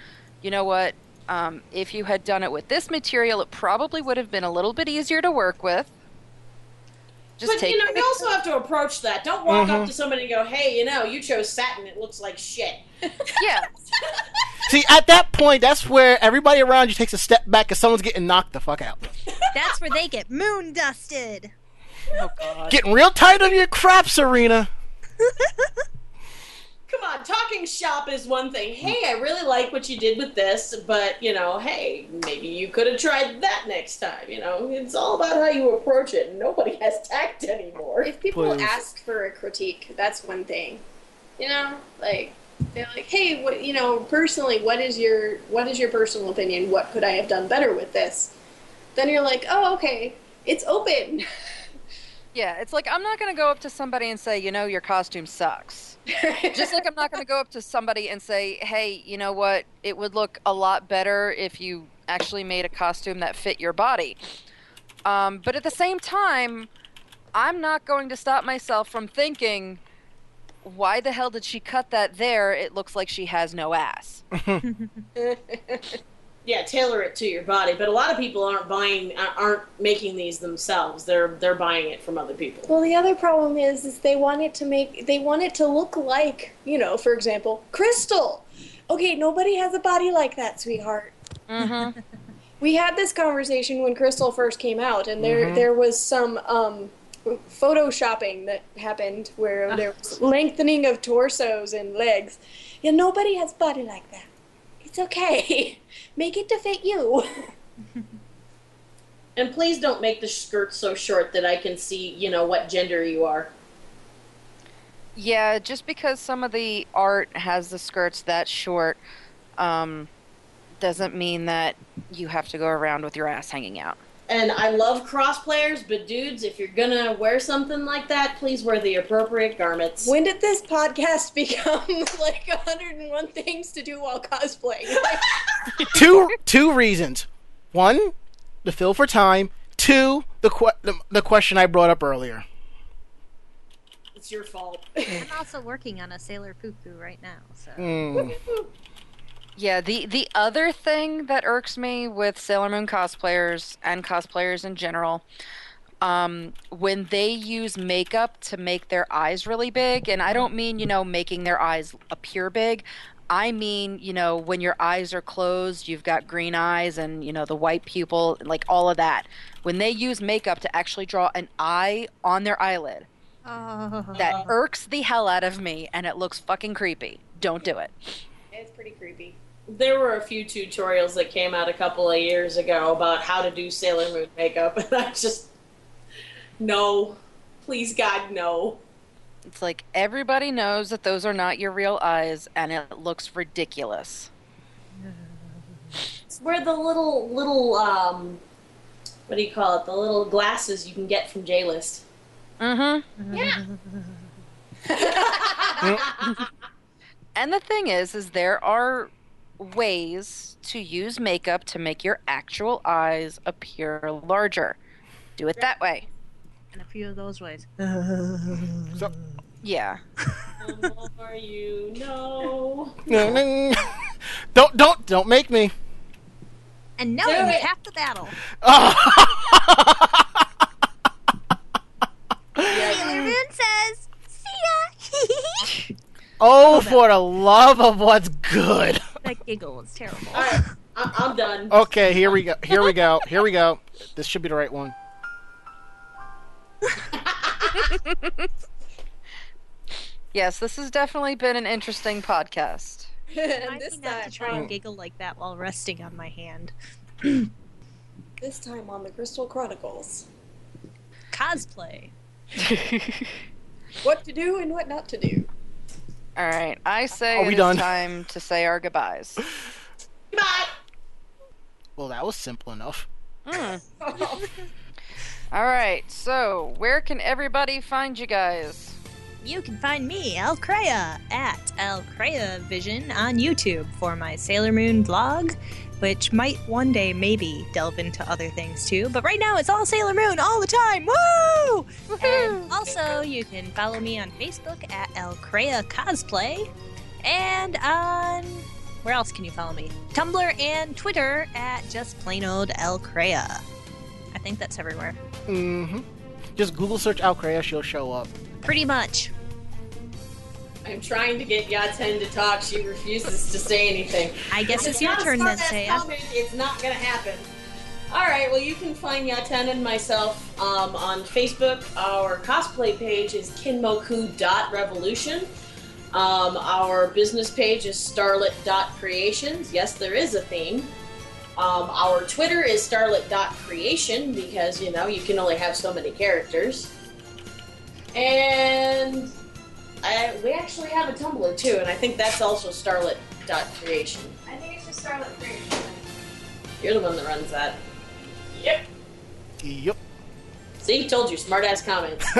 you know what? Um, if you had done it with this material, it probably would have been a little bit easier to work with. Just
But
take
you know, you also have to approach that. Don't walk
Mhm.
up to somebody and go, "Hey, you know, you chose satin. It looks like shit."
yeah.
See, at that point, that's where everybody around you takes a step back because someone's getting knocked the fuck out.
That's where they get moon dusted.
Oh God.
Getting real tight of your crap, Serena.
Come on, talking shop is one thing. Hey, I really like what you did with this, but you know, hey, maybe you could have tried that next time. You know, it's all about how you approach it. Nobody has tact anymore.
If people
Please.
ask for a critique, that's one thing. You know, like they're like, "Hey, what you know, personally, what is your what is your personal opinion? What could I have done better with this?" Then you're like, "Oh, okay. It's open."
Yeah, it's like I'm not going to go up to somebody and say, you know, your costume sucks. Just like I'm not going to go up to somebody and say, hey, you know what? It would look a lot better if you actually made a costume that fit your body. Um, but at the same time, I'm not going to stop myself from thinking, why the hell did she cut that there? It looks like she has no ass.
yeah, tailor it to your body. But a lot of people aren't buying, aren't making these themselves. They're they're buying it from other people.
Well, the other problem is, is they want it to make they want it to look like, you know, for example, Crystal. Okay, nobody has a body like that, sweetheart.
Mm-hmm.
We had this conversation when Crystal first came out, and there
Mhm.
there was some um, photoshopping that happened where there was lengthening of torsos and legs. Yeah, nobody has body like that. It's okay. Make it to fit you.
And please don't make the skirt so short that I can see, you know, what gender you are.
Yeah, just because some of the art has the skirts that short, um, doesn't mean that you have to go around with your ass hanging out.
And I love cross-players, but dudes, if you're gonna wear something like that, please wear the appropriate garments.
When did this podcast become like 101 things to do while cosplaying?
two two reasons. One, the fill for time. Two, the, que- the the question I brought up earlier.
It's your fault.
I'm also working on a Sailor Kakyuu right now, so.
Mm.
Yeah, the the other thing that irks me with Sailor Moon cosplayers and cosplayers in general, um, when they use makeup to make their eyes really big, and I don't mean you know making their eyes appear big. I mean, you know, when your eyes are closed, you've got green eyes and, you know, the white pupil, like all of that. When they use makeup to actually draw an eye on their eyelid,
Oh.
that irks the hell out of me and it looks fucking creepy. Don't do it.
it's pretty creepy.
There were a few tutorials that came out a couple of years ago about how to do Sailor Moon makeup, and I just no, Please, God, no.
It's like everybody knows that those are not your real eyes, and it looks ridiculous.
It's where the little little um, what do you call it? The little glasses you can get from J List.
Mm-hmm.
Yeah.
And the thing is, is there are ways to use makeup to make your actual eyes appear larger. Do it that way.
And a few of those ways.
So,
Yeah.
the more you know.
don't don't don't make me.
And now
Do
we
it.
half the battle.
Yeah.
Sailor Moon says, "See ya."
Oh, for the love of what's good.
That giggle was terrible.
All right, I- I'm done.
Okay, here we go. Here we go. Here we go. This should be the right one.
Yes, this has definitely been an interesting podcast.
I
this
need not to try and giggle like that while resting on my hand.
this time on the Crystal Chronicles,
Cosplay.
what to do and what not to do.
All right, I say
Are
it
we
is
done?
time to say our goodbyes.
Bye.
Well, that was simple enough.
Mm. All right, so where can everybody find you guys?
You can find me, Alkrea, at El Crea Vision on YouTube for my Sailor Moon vlog, which might one day maybe delve into other things too. But right now it's all Sailor Moon all the time. Woo! And also, you can follow me on Facebook at Alkrea Cosplay, and on where else can you follow me? Tumblr and Twitter at just plain old Alkrea. I think that's everywhere.
Mm-hmm. Just Google search El Alkrea, she'll show up.
Pretty much.
I'm trying to get Yaten to talk. She refuses to say anything.
I guess it's
If
your turn then,
Seiya. It's not gonna happen. All right. Well, you can find Yaten and myself um, on Facebook. Our cosplay page is kinmoku.revolution. Um, our business page is starlet.creations. Yes, there is a theme. Um, our Twitter is starlet.creation because, you know, you can only have so many characters. And I, we actually have a Tumblr too, and I think that's also starlet.creation.
I think it's just Starlet Creation.
You're the one that runs that. Yep.
Yep.
See, told you, smart ass comments.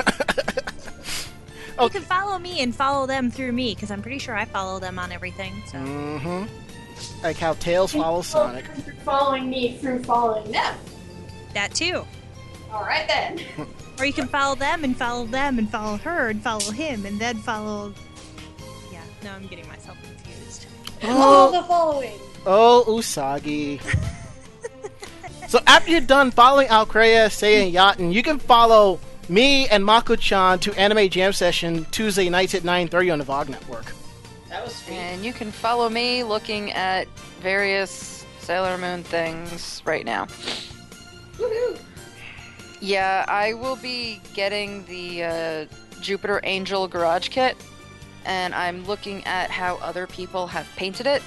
You can follow me and follow them through me because I'm pretty sure I follow them on everything. So
Mm-hmm. Like how Tails follows Sonic.
Following me through following them.
that too.
All right then.
Or you can follow them and follow them and follow her and follow him and then follow. Yeah, no, I'm getting myself confused.
All
Oh,
the following.
oh, Usagi. so after you're done following Alkrea, Seiya, and Yaten, you can follow me and Mako-chan to Anime Jam Session Tuesday nights at 9.30 on the VOG Network.
that was sweet.
And you can follow me looking at various Sailor Moon things right now.
Woohoo!
Yeah, I will be getting the uh, Jupiter Angel Garage Kit, and I'm looking at how other people have painted it.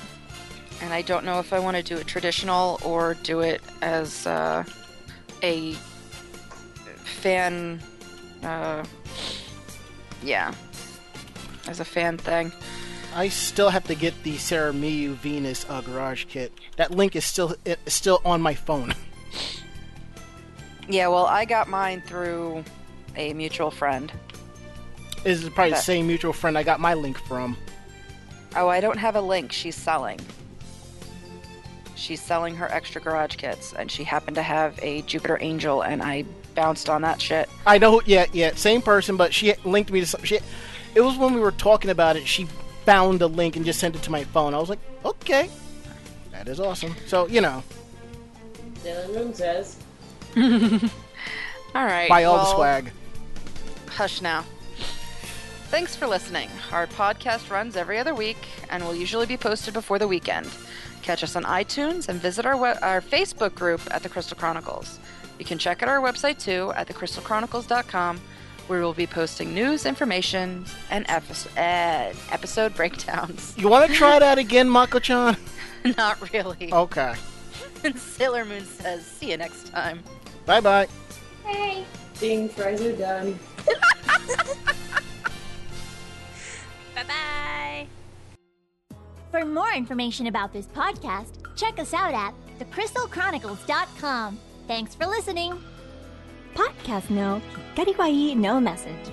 And I don't know if I want to do it traditional or do it as uh, a fan. Uh, yeah, as a fan thing.
I still have to get the SeraMyu Venus uh, Garage Kit. That link is still is still on my phone.
Yeah, well, I got mine through a mutual friend.
This is probably the same mutual friend I got my link from.
Oh, I don't have a link. She's selling. She's selling her extra garage kits, and she happened to have a Jupiter Angel, and I bounced on that shit.
I know, yeah, yeah, same person, but she linked me to some. She, it was when we were talking about it. She found the link and just sent it to my phone. I was like, okay, that is awesome. So you know,
Sailor Moon says.
All right.
buy all the swag.
Hush now. Thanks for listening. Our podcast runs every other week and will usually be posted before the weekend. Catch us on iTunes and visit our we- our Facebook group at the Crystal Chronicles. You can check out our website too at thecrystalchronicles.com, where we'll be posting news, information, and episode, uh, episode breakdowns.
You want to try that again, Mako-chan?
Not really.
Okay,
Sailor Moon says, "See you next time."
Bye bye. Hey.
Ding, fries are done.
bye bye.
For more information about this podcast, check us out at thecrystalchronicles.com. Thanks for listening. Podcast no Kikariwai no message.